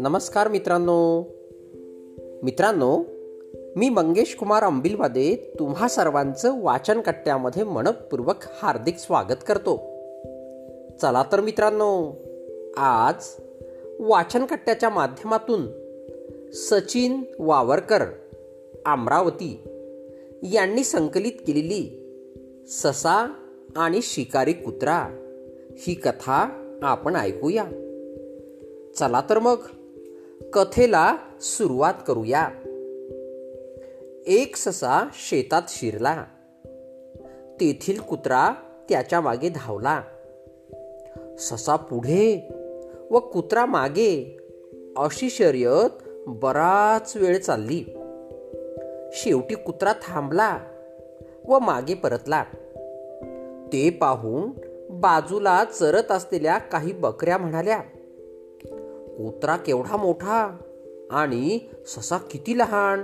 नमस्कार मित्रांनो. मित्रांनो मी मंगेश कुमार अंबिलवादे तुम्हा सर्वांचं वाचन कट्ट्यामध्ये मनपूर्वक हार्दिक स्वागत करतो. चला तर मित्रांनो आज वाचन कट्ट्याच्या माध्यमातून सचिन वावरकर अमरावती यांनी संकलित केलेली ससा आणि शिकारी कुत्रा ही कथा आपण ऐकूया. चला तर मग कथेला सुरुवात करूया. एक ससा शेतात शिरला. तेथील कुत्रा त्याच्यामागे धावला. ससा पुढे व कुत्रा मागे अशी शर्यत बराच वेळ चालली. शेवटी कुत्रा थांबला व मागे परतला. ते पाहून बाजूला चरत असलेल्या काही बकऱ्या म्हणाल्या कुत्रा केवढा मोठा आणि ससा किती लहान.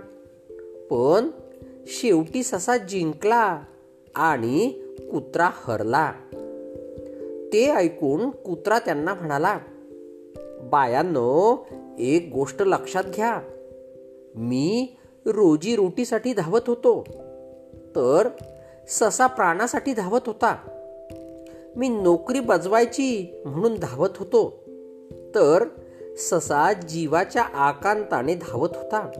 पण शेवटी ससा जिंकला आणि कुत्रा हरला. ते ऐकून कुत्रा त्यांना म्हणाला बायांनो एक गोष्ट लक्षात घ्या. मी रोजी रोटीसाठी धावत होतो. तर ससा प्राणासाठी धावत होता. मी नोकरी बजवायची म्हणून धावत होतो. तर ससा जीवाच्या आकांताने धावत होता.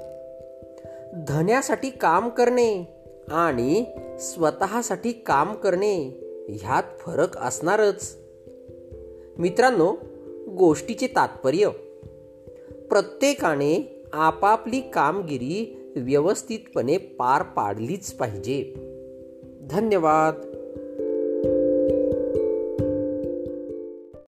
धन्यासाठी काम करणे आणि स्वतःसाठी काम करणे ह्यात फरक असणारच. मित्रांनो गोष्टीचे तात्पर्य. प्रत्येकाने आपापली कामगिरी व्यवस्थितपणे पार पाडलीच पाहिजे. धन्यवाद.